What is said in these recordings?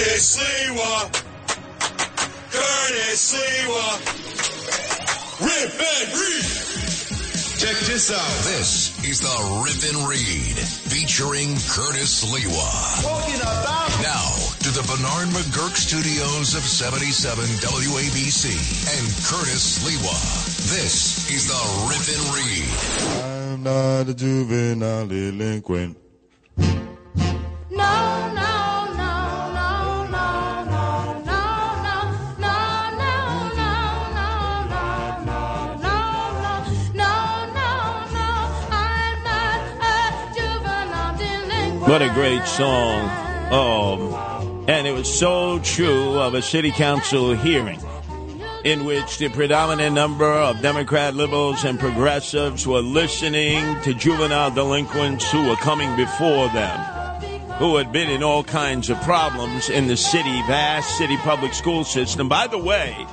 Curtis Sliwa. Curtis Sliwa. Rip and read. Check this out. This is the Rip and Read featuring Curtis Sliwa. Talking about Now to the Bernard McGuirk studios of 77 WABC and Curtis Sliwa. This is the Rip and Read. I'm not a juvenile delinquent. What a great song. Oh, and it was so true of a city council hearing in which the predominant number of Democrat liberals and progressives were listening to juvenile delinquents who were coming before them, who had been in all kinds of problems in the city, vast city public school system. By the way,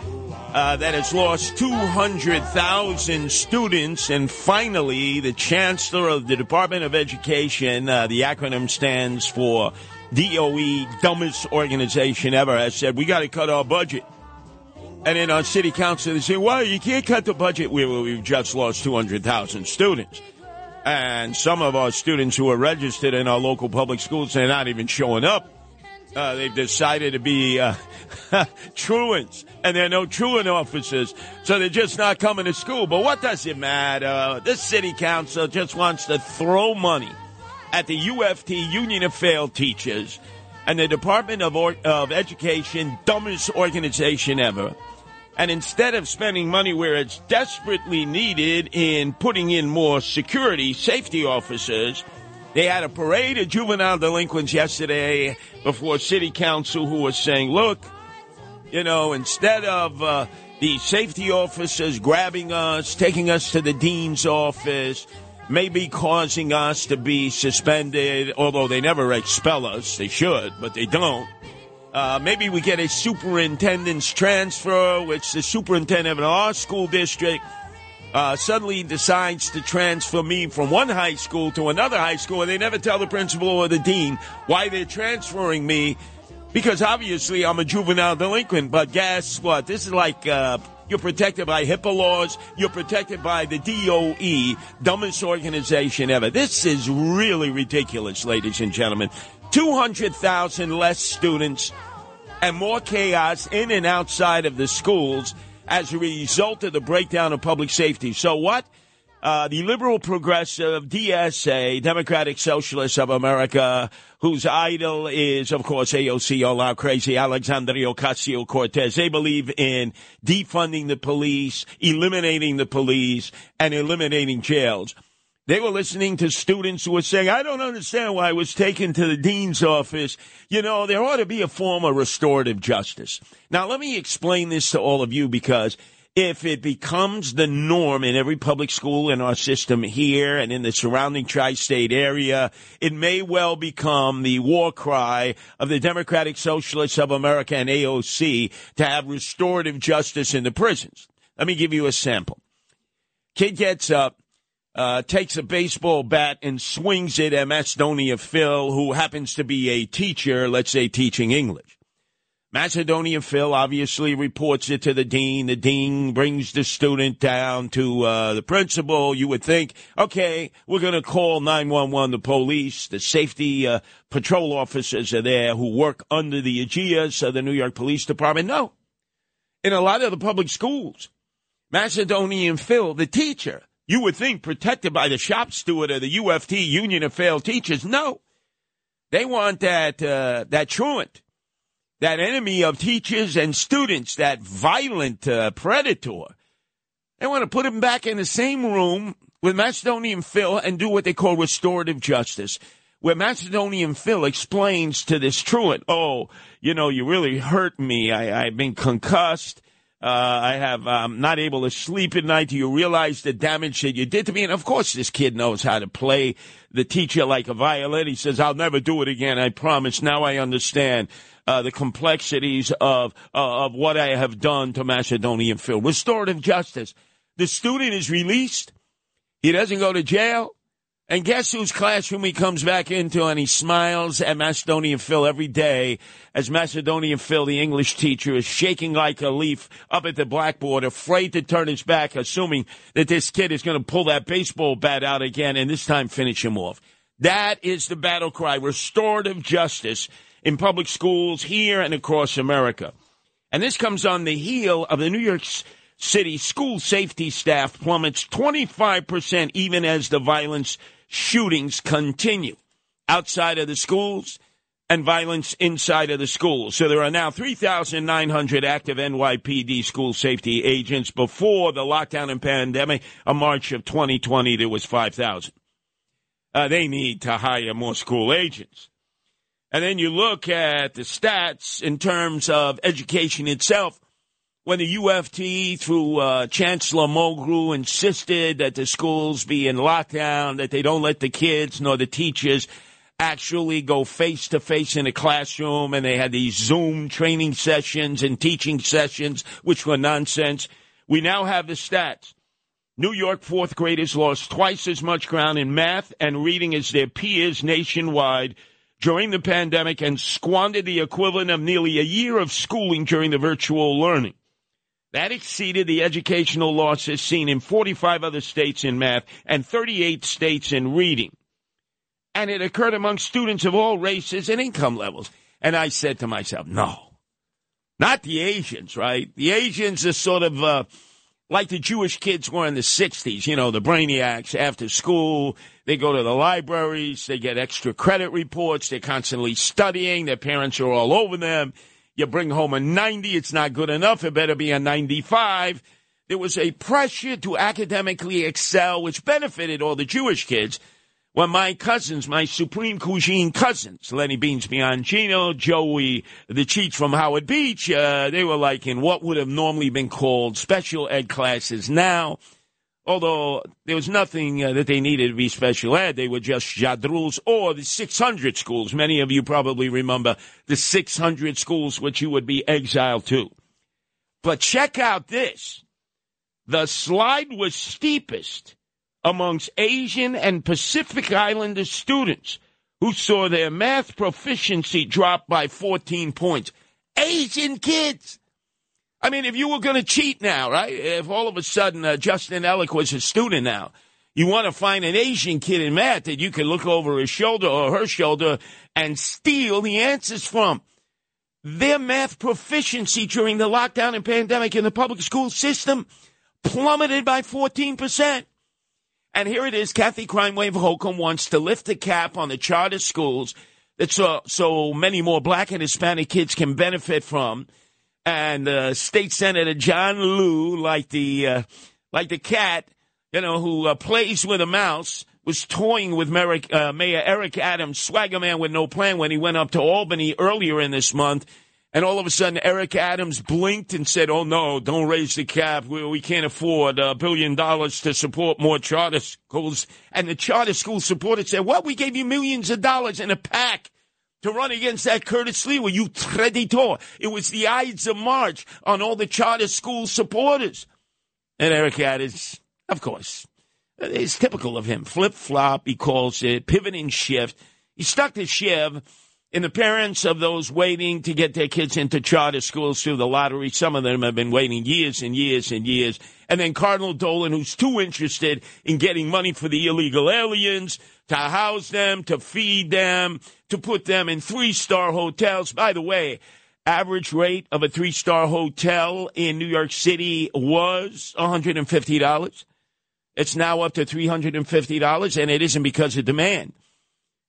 uh, that has lost 200,000 students. And finally, the chancellor of the Department of Education, uh, the acronym stands for DOE, dumbest organization ever, has said, we got to cut our budget. And in our city council, they say, well, you can't cut the budget. We, we've just lost 200,000 students. And some of our students who are registered in our local public schools, they're not even showing up. Uh, they've decided to be uh, truants, and there are no truant officers, so they're just not coming to school. But what does it matter? This city council just wants to throw money at the UFT Union of Failed Teachers and the Department of, or- of Education, dumbest organization ever. And instead of spending money where it's desperately needed in putting in more security, safety officers, they had a parade of juvenile delinquents yesterday before city council who was saying, look, you know, instead of uh, the safety officers grabbing us, taking us to the dean's office, maybe causing us to be suspended, although they never expel us, they should, but they don't. Uh, maybe we get a superintendent's transfer, which the superintendent of our school district uh, suddenly decides to transfer me from one high school to another high school, and they never tell the principal or the dean why they're transferring me, because obviously I'm a juvenile delinquent. But guess what? This is like uh, you're protected by HIPAA laws. You're protected by the DOE, dumbest organization ever. This is really ridiculous, ladies and gentlemen. 200,000 less students and more chaos in and outside of the schools as a result of the breakdown of public safety. So what? Uh, the liberal progressive DSA, Democratic Socialists of America, whose idol is, of course, AOC, all out crazy, Alexandria Ocasio Cortez. They believe in defunding the police, eliminating the police, and eliminating jails. They were listening to students who were saying, I don't understand why I was taken to the dean's office. You know, there ought to be a form of restorative justice. Now, let me explain this to all of you because if it becomes the norm in every public school in our system here and in the surrounding tri-state area, it may well become the war cry of the Democratic Socialists of America and AOC to have restorative justice in the prisons. Let me give you a sample. Kid gets up, uh, takes a baseball bat and swings it at Macedonia Phil, who happens to be a teacher, let's say teaching English. Macedonia Phil obviously reports it to the dean. The dean brings the student down to uh, the principal. You would think, okay, we're going to call 911, the police, the safety uh, patrol officers are there who work under the aegis of the New York Police Department. No. In a lot of the public schools, Macedonian Phil, the teacher, you would think protected by the shop steward of the UFT Union of Failed Teachers. No. They want that, uh, that truant that enemy of teachers and students, that violent uh, predator. They want to put him back in the same room with Macedonian Phil and do what they call restorative justice, where Macedonian Phil explains to this truant, oh, you know, you really hurt me. I, I've been concussed. Uh, I have, um, not able to sleep at night. Do you realize the damage that you did to me? And of course, this kid knows how to play the teacher like a violin. He says, I'll never do it again. I promise. Now I understand uh, the complexities of uh, of what I have done to Macedonian Phil. Restorative justice. The student is released. He doesn't go to jail. And guess whose classroom he comes back into and he smiles at Macedonian Phil every day as Macedonian Phil, the English teacher, is shaking like a leaf up at the blackboard, afraid to turn his back, assuming that this kid is going to pull that baseball bat out again and this time finish him off. That is the battle cry, restorative justice in public schools here and across America. And this comes on the heel of the New York City school safety staff plummets 25% even as the violence shootings continue outside of the schools and violence inside of the schools. So there are now 3,900 active NYPD school safety agents. Before the lockdown and pandemic a March of 2020, there was 5,000. Uh, they need to hire more school agents. And then you look at the stats in terms of education itself. When the UFT, through uh, Chancellor Mulgrew, insisted that the schools be in lockdown, that they don't let the kids nor the teachers actually go face to face in a classroom, and they had these Zoom training sessions and teaching sessions, which were nonsense. We now have the stats. New York fourth graders lost twice as much ground in math and reading as their peers nationwide during the pandemic and squandered the equivalent of nearly a year of schooling during the virtual learning. That exceeded the educational losses seen in 45 other states in math and 38 states in reading. And it occurred among students of all races and income levels. And I said to myself, no, not the Asians, right? The Asians are sort of uh, like the Jewish kids were in the 60s, you know, the brainiacs after school. They go to the libraries, they get extra credit reports, they're constantly studying, their parents are all over them. You bring home a 90, it's not good enough. It better be a 95. There was a pressure to academically excel, which benefited all the Jewish kids. When my cousins, my supreme cuisine cousins, Lenny Beans Bianchino, Joey the Cheats from Howard Beach, uh, they were like in what would have normally been called special ed classes now although there was nothing uh, that they needed to be special ed. They were just jadruls or the 600 schools. Many of you probably remember the 600 schools which you would be exiled to. But check out this. The slide was steepest amongst Asian and Pacific Islander students who saw their math proficiency drop by 14 points. Asian kids. I mean, if you were going to cheat now, right? If all of a sudden uh, Justin Ellick was a student now, you want to find an Asian kid in math that you can look over his shoulder or her shoulder and steal the answers from. Their math proficiency during the lockdown and pandemic in the public school system plummeted by 14%. And here it is, Kathy Crime Wave Hochul wants to lift the cap on the charter schools that so, so many more black and Hispanic kids can benefit from and uh, State Senator John Liu, like the uh, like the cat, you know, who uh, plays with a mouse, was toying with Merrick, uh, Mayor Eric Adams, swagger man with no plan, when he went up to Albany earlier in this month. And all of a sudden, Eric Adams blinked and said, "Oh no, don't raise the cap. We, we can't afford a billion dollars to support more charter schools." And the charter school supporters said, "Well, we gave you millions of dollars in a pack." to run against that Curtis Sliwa, you traditor. It was the Ides of March on all the charter school supporters. And Eric Adams, of course, it's typical of him. Flip flop, he calls it, pivot and shift. He stuck to Shiv in the parents of those waiting to get their kids into charter schools through the lottery. Some of them have been waiting years and years and years. And then Cardinal Dolan, who's too interested in getting money for the illegal aliens to house them, to feed them, to put them in three star hotels. By the way, average rate of a three star hotel in New York City was $150. It's now up to $350, and it isn't because of demand.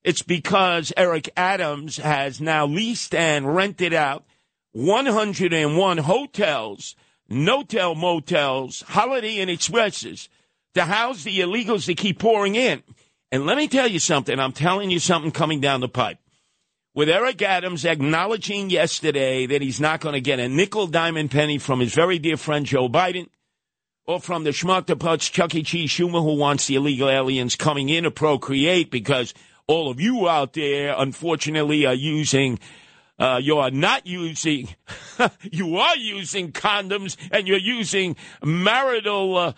It's because Eric Adams has now leased and rented out 101 hotels, no-tell motels, Holiday Inn Expresses to house the illegals that keep pouring in. And let me tell you something. I'm telling you something coming down the pipe. With Eric Adams acknowledging yesterday that he's not going to get a nickel, diamond, penny from his very dear friend Joe Biden or from the schmuck the putz Chuck E. Cheese Schumer who wants the illegal aliens coming in to procreate because all of you out there, unfortunately, are using. Uh, you are not using, you are using condoms and you're using marital uh,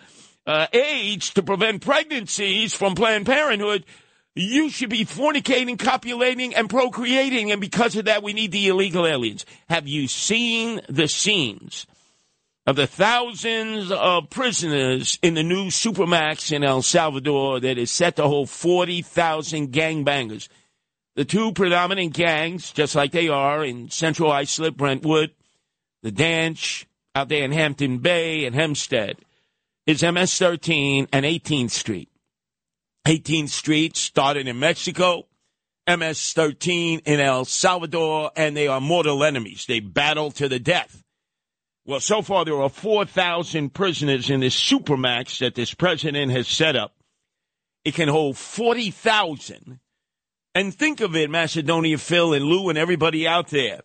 uh, AIDS to prevent pregnancies from Planned Parenthood, you should be fornicating, copulating, and procreating. And because of that, we need the illegal aliens. Have you seen the scenes of the thousands of prisoners in the new Supermax in El Salvador that is set to hold 40,000 gangbangers? The two predominant gangs, just like they are in Central Islip, Brentwood, the Danch out there in Hampton Bay and Hempstead, is MS 13 and 18th Street. 18th Street started in Mexico, MS 13 in El Salvador, and they are mortal enemies. They battle to the death. Well, so far there are 4,000 prisoners in this supermax that this president has set up. It can hold 40,000. And think of it, Macedonia Phil and Lou and everybody out there.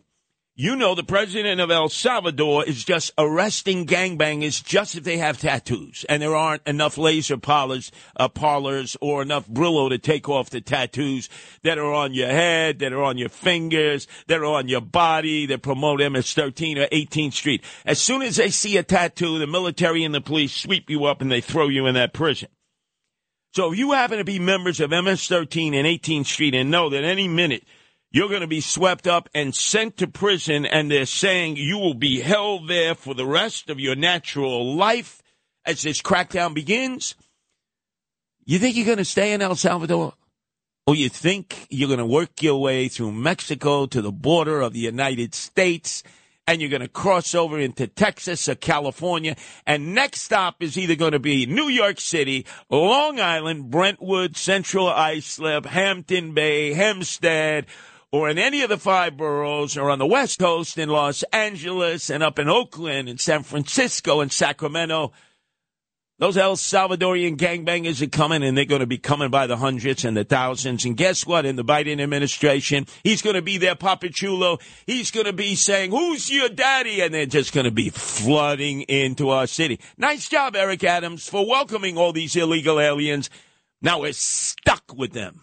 You know the president of El Salvador is just arresting gangbangers just if they have tattoos, and there aren't enough laser parlors, uh, parlors or enough Brillo to take off the tattoos that are on your head, that are on your fingers, that are on your body, that promote MS-13 or 18th Street. As soon as they see a tattoo, the military and the police sweep you up and they throw you in that prison. So if you happen to be members of MS-13 and 18th Street and know that any minute you're going to be swept up and sent to prison, and they're saying you will be held there for the rest of your natural life as this crackdown begins. You think you're going to stay in El Salvador? Or you think you're going to work your way through Mexico to the border of the United States and you're going to cross over into Texas or California. And next stop is either going to be New York City, Long Island, Brentwood, Central Islip, Hampton Bay, Hempstead, or in any of the five boroughs or on the West Coast in Los Angeles and up in Oakland and San Francisco and Sacramento. Those El Salvadorian gangbangers are coming and they're going to be coming by the hundreds and the thousands. And guess what? In the Biden administration, he's going to be their Papa Chulo. He's going to be saying, who's your daddy? And they're just going to be flooding into our city. Nice job, Eric Adams, for welcoming all these illegal aliens. Now we're stuck with them.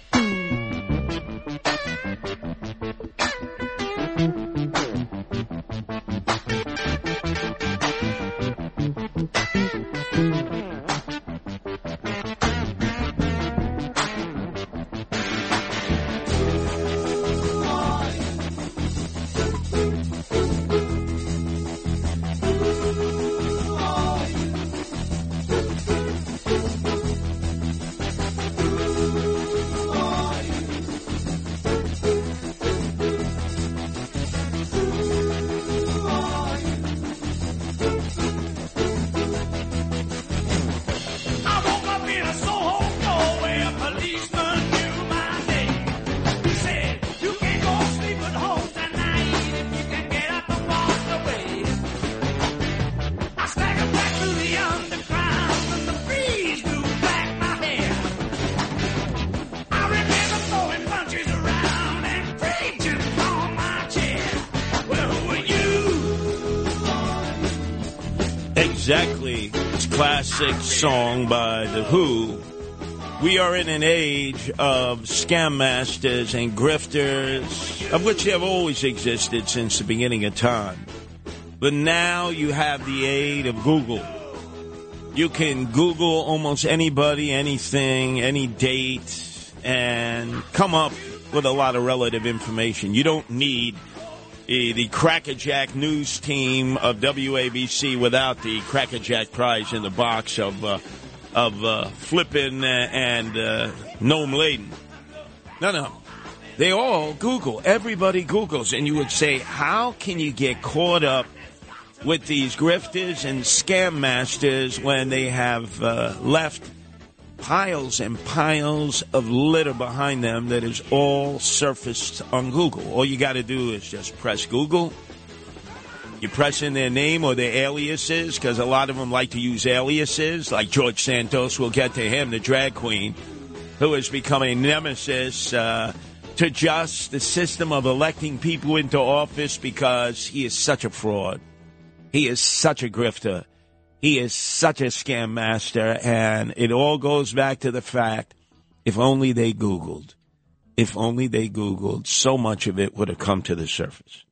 Classic song by The Who. We are in an age of scam masters and grifters, of which have always existed since the beginning of time. But now you have the aid of Google. You can Google almost anybody, anything, any date, and come up with a lot of relative information. You don't need the Crackerjack news team of WABC without the Crackerjack prize in the box of uh, of uh, Flippin' and uh, Gnome Laden. No, no. They all Google. Everybody Googles. And you would say, how can you get caught up with these grifters and scam masters when they have uh, left piles and piles of litter behind them that is all surfaced on Google. All you got to do is just press Google. You press in their name or their aliases because a lot of them like to use aliases, like George Santos. We'll get to him, the drag queen, who has become a nemesis uh, to just the system of electing people into office because he is such a fraud. He is such a grifter. He is such a scam master, and it all goes back to the fact if only they Googled, if only they Googled, so much of it would have come to the surface.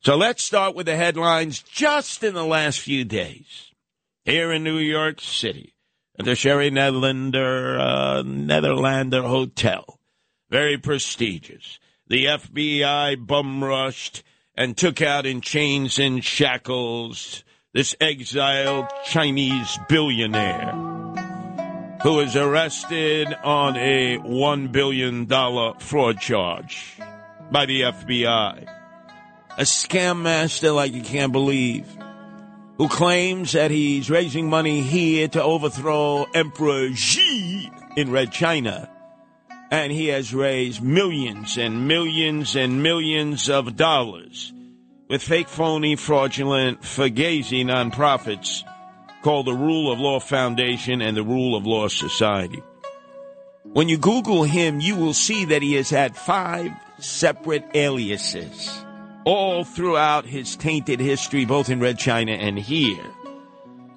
So let's start with the headlines just in the last few days. Here in New York City, at the Sherry Netherlander, uh, Netherlander Hotel. Very prestigious. The FBI bum rushed and took out in chains and shackles this exiled Chinese billionaire who was arrested on a $1 billion fraud charge by the FBI. A scam master like you can't believe who claims that he's raising money here to overthrow Emperor Xi in Red China. And he has raised millions and millions and millions of dollars with fake, phony, fraudulent, fugazi nonprofits called the Rule of Law Foundation and the Rule of Law Society. When you Google him, you will see that he has had five separate aliases all throughout his tainted history, both in Red China and here.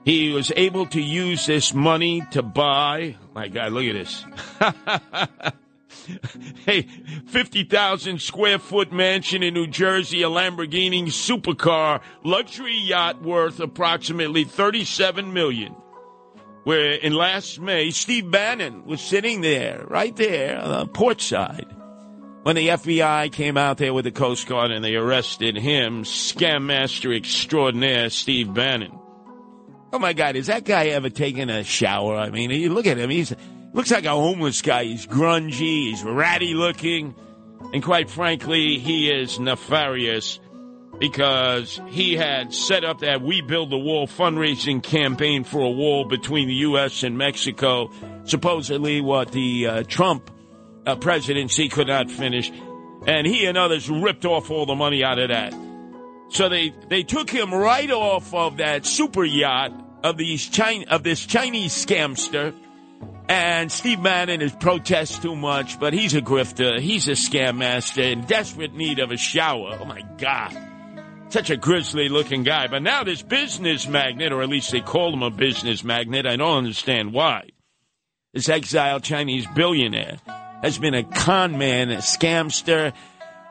He was able to use this money to buy, my God, look at this. hey, 50,000 square foot mansion in New Jersey, a Lamborghini supercar, luxury yacht worth approximately 37 million. Where in last May, Steve Bannon was sitting there, right there on the port side when the FBI came out there with the Coast Guard and they arrested him, scam master extraordinaire Steve Bannon. Oh my God, has that guy ever taken a shower? I mean, you look at him, he's looks like a homeless guy. He's grungy, he's ratty looking, and quite frankly, he is nefarious because he had set up that We Build the Wall fundraising campaign for a wall between the U.S. and Mexico. Supposedly, what the uh, Trump uh, presidency could not finish, and he and others ripped off all the money out of that. So they they took him right off of that super yacht of these China, of this Chinese scamster. And Steve Bannon is protest too much, but he's a grifter. He's a scam master in desperate need of a shower. Oh my God. Such a grisly looking guy. But now this business magnate, or at least they call him a business magnate, I don't understand why. This exiled Chinese billionaire has been a con man, a scamster,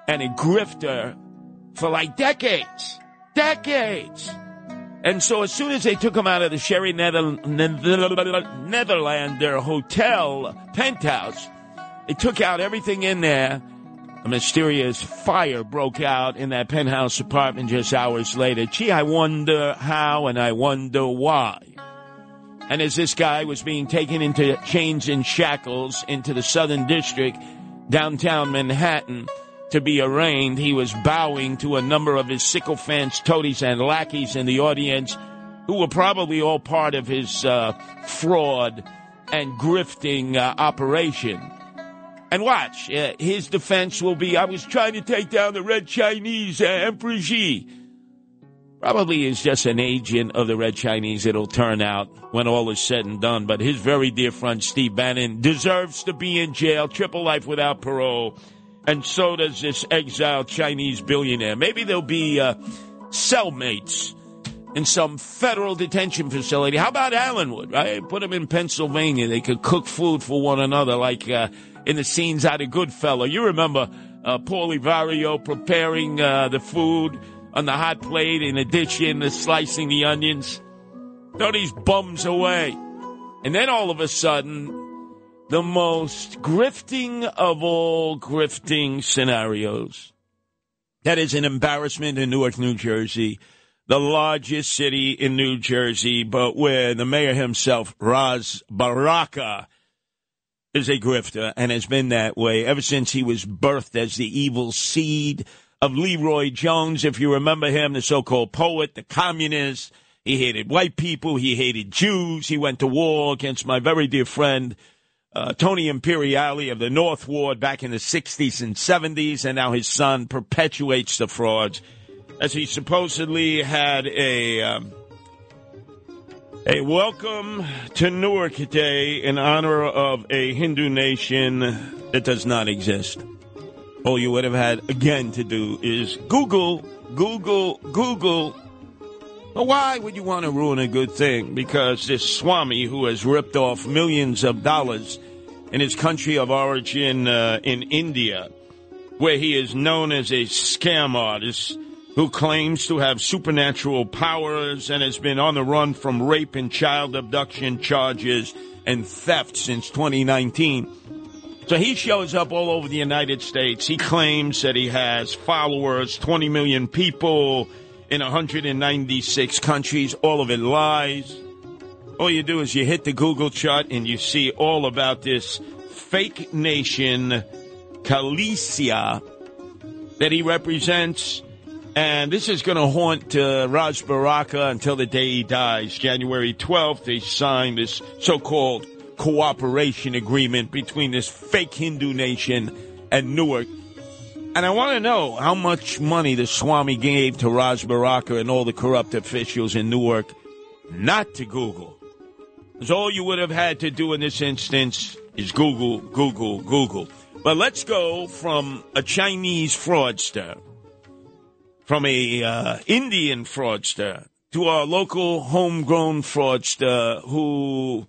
and a grifter for like decades. Decades. And so as soon as they took him out of the Sherry Nether- Nether- Netherlander Hotel penthouse, they took out everything in there. A mysterious fire broke out in that penthouse apartment just hours later. Gee, I wonder how and I wonder why. And as this guy was being taken into chains and shackles into the Southern District, downtown Manhattan, to be arraigned, he was bowing to a number of his sycophants, toadies, and lackeys in the audience, who were probably all part of his uh, fraud and grifting uh, operation. And watch, uh, his defense will be I was trying to take down the Red Chinese uh, Emperor Xi. Probably is just an agent of the Red Chinese, it'll turn out when all is said and done. But his very dear friend Steve Bannon deserves to be in jail, triple life without parole. And so does this exiled Chinese billionaire. Maybe they'll be uh, cellmates in some federal detention facility. How about Allenwood, right? Put them in Pennsylvania. They could cook food for one another like uh, in the scenes out of Goodfellow. You remember uh, Vario preparing uh, the food on the hot plate in addition to slicing the onions. Throw these bums away. And then all of a sudden, the most grifting of all grifting scenarios. That is an embarrassment in Newark, New Jersey, the largest city in New Jersey, but where the mayor himself, Ras Baraka, is a grifter and has been that way ever since he was birthed as the evil seed of LeRoi Jones. If you remember him, the so called poet, the communist, he hated white people, he hated Jews, he went to war against my very dear friend. Uh, Tony Imperiale of the North Ward back in the 60s and 70s, and now his son perpetuates the frauds as he supposedly had a um, a welcome to Newark Day in honor of a Hindu nation that does not exist. All you would have had again to do is Google, Google, Google. But why would you want to ruin a good thing? Because this Swami, who has ripped off millions of dollars in his country of origin uh, in India, where he is known as a scam artist who claims to have supernatural powers and has been on the run from rape and child abduction charges and theft since 2019. So he shows up all over the United States. He claims that he has followers, 20 million people in 196 countries. All of it lies. All you do is you hit the Google chart and you see all about this fake nation, Calicia, that he represents. And this is going to haunt uh, Ras Baraka until the day he dies. January 12th, they signed this so called cooperation agreement between this fake Hindu nation and Newark. And I want to know how much money the Swami gave to Ras Baraka and all the corrupt officials in Newark not to Google. Because all you would have had to do in this instance is Google, Google, Google. But let's go from a Chinese fraudster, from a uh, Indian fraudster, to our local homegrown fraudster who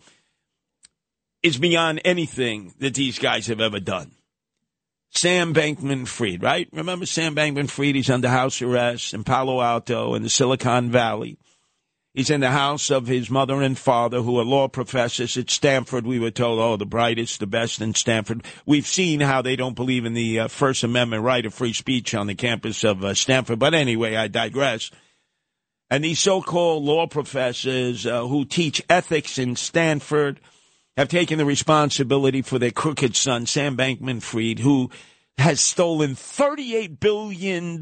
is beyond anything that these guys have ever done. Sam Bankman Fried, right? Remember Sam Bankman Fried? He's under house arrest in Palo Alto in the Silicon Valley. He's in the house of his mother and father, who are law professors at Stanford. We were told, oh, the brightest, the best in Stanford. We've seen how they don't believe in the uh, First Amendment right of free speech on the campus of uh, Stanford. But anyway, I digress. And these so-called law professors uh, who teach ethics in Stanford have taken the responsibility for their crooked son, Sam Bankman Fried, who has stolen $38 billion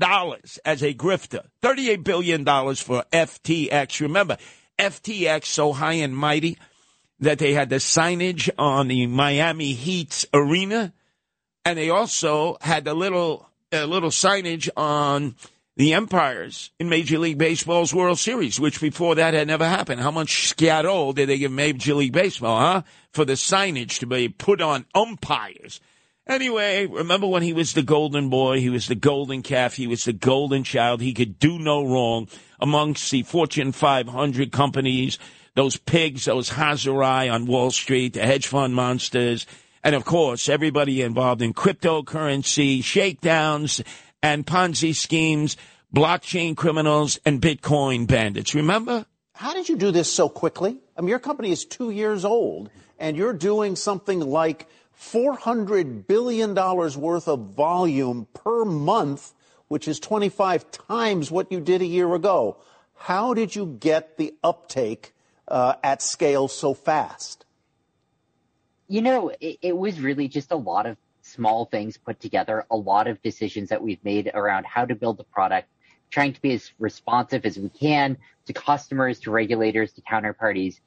as a grifter. $38 billion for FTX. Remember, FTX so high and mighty that they had the signage on the Miami Heat's arena, and they also had the little uh, little signage on the Empires in Major League Baseball's World Series, which before that had never happened. How much scato did they give Major League Baseball, huh? For the signage to be put on umpires. Anyway, remember when he was the golden boy, he was the golden calf, he was the golden child, he could do no wrong amongst the Fortune 500 companies, those pigs, those Hazarai on Wall Street, the hedge fund monsters, and of course, everybody involved in cryptocurrency, shakedowns, and Ponzi schemes, blockchain criminals, and Bitcoin bandits. Remember? How did you do this so quickly? I mean, your company is two years old, and you're doing something like $400 billion worth of volume per month, which is 25 times what you did a year ago. How did you get the uptake uh, at scale so fast? You know, it, it was really just a lot of small things put together, a lot of decisions that we've made around how to build the product, trying to be as responsive as we can to customers, to regulators, to counterparties.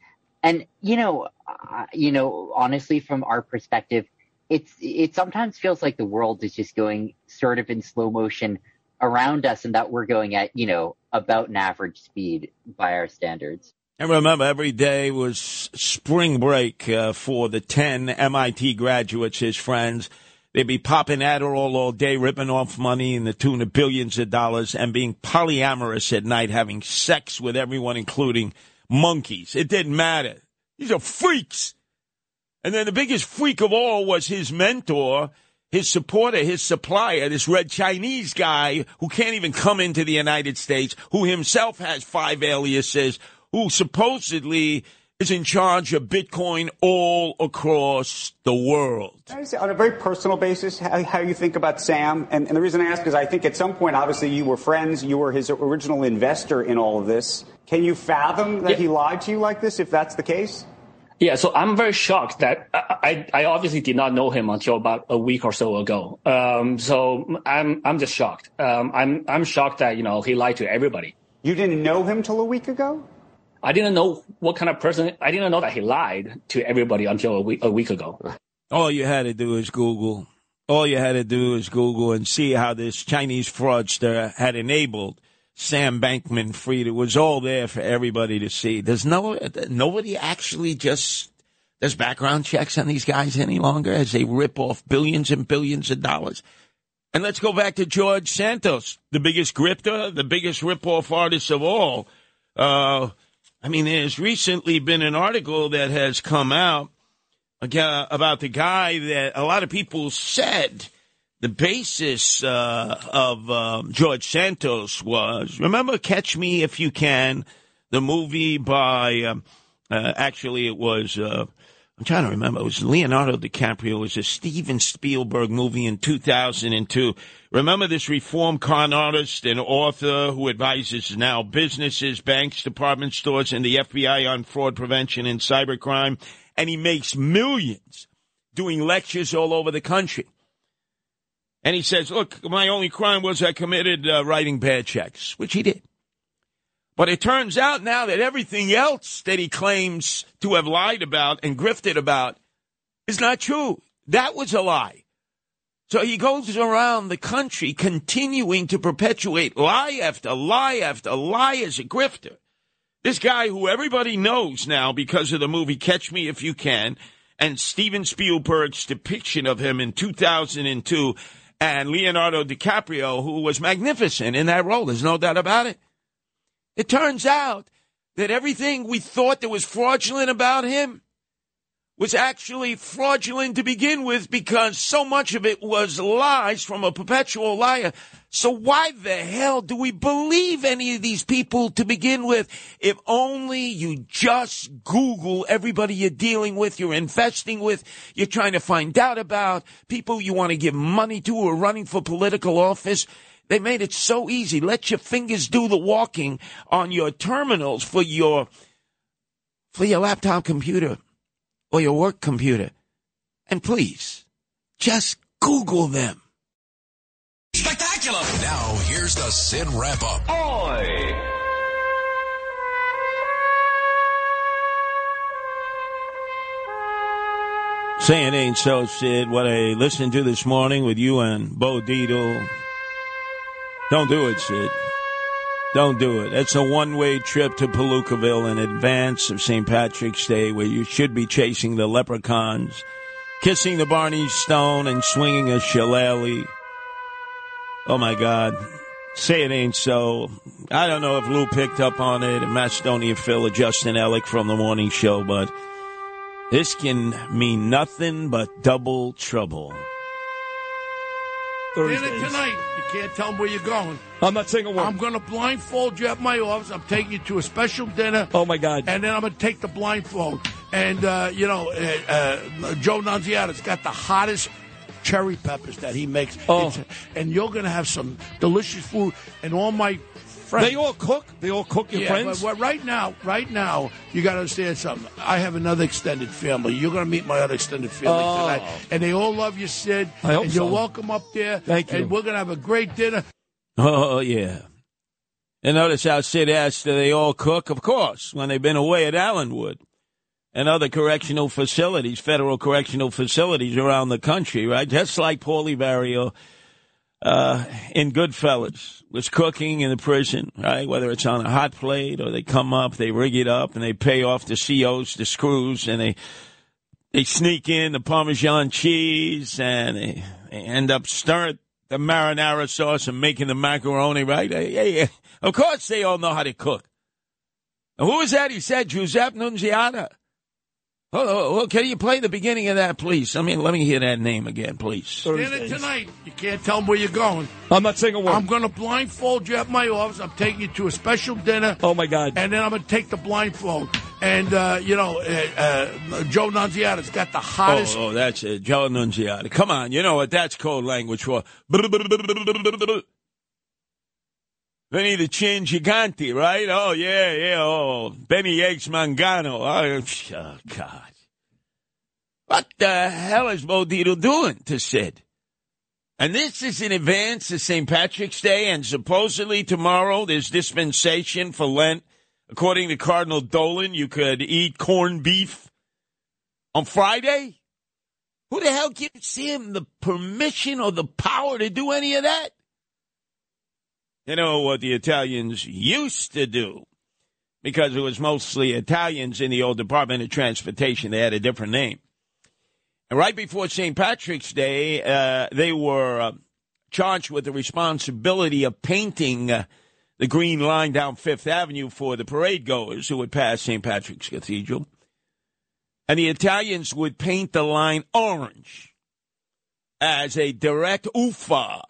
And, you know, uh, you know, honestly, from our perspective, it's, it sometimes feels like the world is just going sort of in slow motion around us and that we're going at, you know, about an average speed by our standards. And remember, every day was spring break uh, for the 10 MIT graduates, his friends. They'd be popping Adderall all day, ripping off money in the tune of billions of dollars, and being polyamorous at night, having sex with everyone, including monkeys. It didn't matter. These are freaks. And then the biggest freak of all was his mentor, his supporter, his supplier, this red Chinese guy who can't even come into the United States, who himself has five aliases, who supposedly is in charge of Bitcoin all across the world. Say, on a very personal basis, how, how you think about Sam? And, and the reason I ask is I think at some point, obviously, you were friends. You were his original investor in all of this. Can you fathom that Yeah. he lied to you like this, if that's the case? Yeah, so I'm very shocked that I, I I obviously did not know him until about a week or so ago. Um, so I'm I'm just shocked. Um, I'm I'm shocked that you know he lied to everybody. You didn't know him till a week ago? I didn't know what kind of person. I didn't know that he lied to everybody until a week a week ago. All you had to do is Google. All you had to do is Google and see how this Chinese fraudster had enabled Sam Bankman Fried. It was all there for everybody to see. There's no nobody actually just does background checks on these guys any longer as they rip off billions and billions of dollars. And let's go back to George Santos, the biggest grifter, the biggest rip-off artist of all, Uh, I mean, there's recently been an article that has come out about the guy that a lot of people said the basis uh, of um, George Santos was. Remember Catch Me If You Can, the movie by, um, uh, actually, it was. I'm trying to remember. It was Leonardo DiCaprio. It was a Steven Spielberg movie in 2002. Remember this reform con artist and author who advises now businesses, banks, department stores, and the FBI on fraud prevention and cybercrime? And he makes millions doing lectures all over the country. And he says, look, my only crime was I committed uh, writing bad checks, which he did. But it turns out now that everything else that he claims to have lied about and grifted about is not true. That was a lie. So he goes around the country continuing to perpetuate lie after lie after lie as a grifter. This guy who everybody knows now because of the movie Catch Me If You Can and Steven Spielberg's depiction of him in 2002 and Leonardo DiCaprio, who was magnificent in that role. There's no doubt about it. It turns out that everything we thought that was fraudulent about him was actually fraudulent to begin with because so much of it was lies from a perpetual liar. So why the hell do we believe any of these people to begin with? If only you just Google everybody you're dealing with, you're investing with, you're trying to find out about, people you want to give money to who are running for political office. They made it so easy. Let your fingers do the walking on your terminals for your for your laptop computer or your work computer. And please, just Google them. Spectacular! Now, here's the Sid wrap up. Oi! Saying ain't so, Sid. What I listened to this morning with you and Bo Dietl. Don't do it, Sid. Don't do it. It's a one way trip to Palookaville in advance of St. Patrick's Day where you should be chasing the leprechauns, kissing the Blarney Stone, and swinging a shillelagh. Oh my God. Say it ain't so. I don't know if Lou picked up on it, and Macedonia Phil or Justin Ellick from the morning show, but this can mean nothing but double trouble. Dinner tonight. You can't tell them where you're going. I'm not saying a word. I'm going to blindfold you at my office. I'm taking you to a special dinner. Oh my God! And then I'm going to take the blindfold. And uh, you know, uh, uh, Joe Nunziata's got the hottest cherry peppers that he makes. Oh. It's- and you're going to have some delicious food. And all my friends. They all cook. They all cook. Your yeah, friends. But, but right now, right now, you got to understand something. I have another extended family. You're going to meet my other extended family Oh. tonight, and they all love you, Sid. I hope and you're welcome up there. Thank you. And we're going to have a great dinner. Oh, yeah. And notice how Sid asked, do they all cook? Of course, when they've been away at Allenwood and other correctional facilities, federal correctional facilities around the country, right? Just like Paulie Vario uh, in Goodfellas was cooking in the prison, right? Whether it's on a hot plate or they come up, they rig it up, and they pay off the COs, the screws, and they they sneak in the Parmesan cheese, and they, they end up stirring the marinara sauce and making the macaroni, right? Yeah, hey. Of course they all know how to cook. And who was that? He said Giuseppe Nunziata. Oh, can you play the beginning of that, please? I mean, let me hear that name again, please. Dinner tonight. You can't tell them where you're going. I'm not saying a word. I'm going to blindfold you at my office. I'm taking you to a special dinner. Oh my God! And then I'm going to take the blindfold. And uh, you know, uh, uh, Joe Nunziata's got the hottest. Oh, oh, that's it. Joe Nunziata. Come on, you know what that's code language for. Benny the Chin Gigante, right? Oh, yeah, yeah. Oh, Benny Eggs Mangano. Oh, oh, God. What the hell is Bo Dietl doing to Sid? And this is in advance of St. Patrick's Day, and supposedly tomorrow there's dispensation for Lent. According to Cardinal Dolan, you could eat corned beef on Friday. Who the hell gives him the permission or the power to do any of that? You know what the Italians used to do, because it was mostly Italians in the old Department of Transportation. They had a different name. And right before St. Patrick's Day, uh, they were uh, charged with the responsibility of painting uh, the green line down Fifth Avenue for the parade goers who would pass St. Patrick's Cathedral. And the Italians would paint the line orange as a direct oofa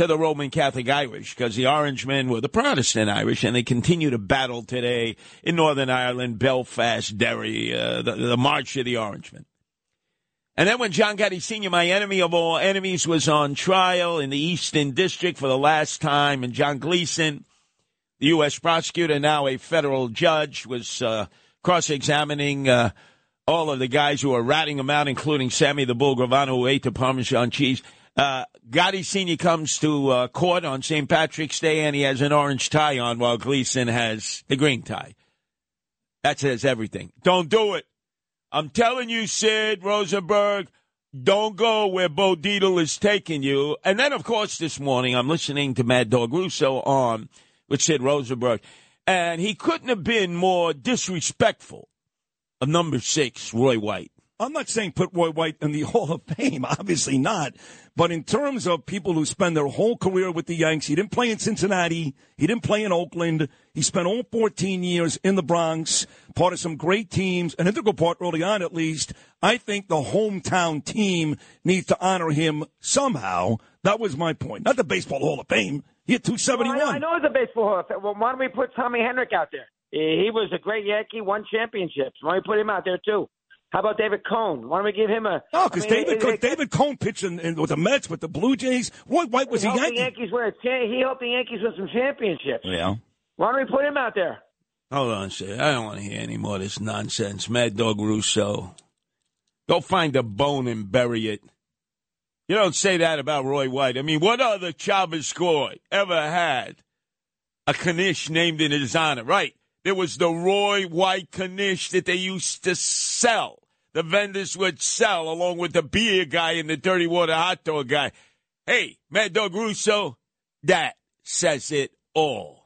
to the Roman Catholic Irish because the Orange men were the Protestant Irish and they continue to battle today in Northern Ireland, Belfast, Derry, uh, the, the March of the Orangemen. And then when John Gotti Sr., my enemy of all enemies, was on trial in the Eastern District for the last time, and John Gleeson, the U.S. prosecutor, now a federal judge, was uh, cross examining uh, all of the guys who were ratting him out, including Sammy the Bull Gravano, who ate the Parmesan cheese. Uh, Gotti Sr. comes to uh, court on St. Patrick's Day, and he has an orange tie on while Gleeson has the green tie. That says everything. Don't do it. I'm telling you, Sid Rosenberg, don't go where Bo Dietl is taking you. And then, of course, this morning I'm listening to Mad Dog Russo on with Sid Rosenberg, and he couldn't have been more disrespectful of number six, Roy White. I'm not saying put Roy White in the Hall of Fame, obviously not. But in terms of people who spend their whole career with the Yanks, he didn't play in Cincinnati, he didn't play in Oakland. He spent all 14 years in the Bronx, part of some great teams, an integral part early on at least. I think the hometown team needs to honor him somehow. That was my point. Not the Baseball Hall of Fame. He had 271. Well, I, know, I know it's a baseball hall of fame. Well, why don't we put Tommy Henrich out there? He he was a great Yankee, won championships. Why don't we put him out there too? How about David Cone? Why don't we give him a? No, because I mean, David it- Cone, David Cone pitched in, in, with the Mets, with the Blue Jays. Roy White was he a helped Yankee. The Yankees win. a cha- He helped the Yankees win some championships. Yeah. Why don't we put him out there? Hold on a second. I don't want to hear any more of this nonsense. Mad Dog Russo. Go find a bone and bury it. You don't say that about Roy White. I mean, what other Chavez score ever had a Kanish named in his honor? Right. There was the Roy White Kanish that they used to sell. The vendors would sell along with the beer guy and the dirty water hot dog guy. Hey, Mad Dog Russo, that says it all.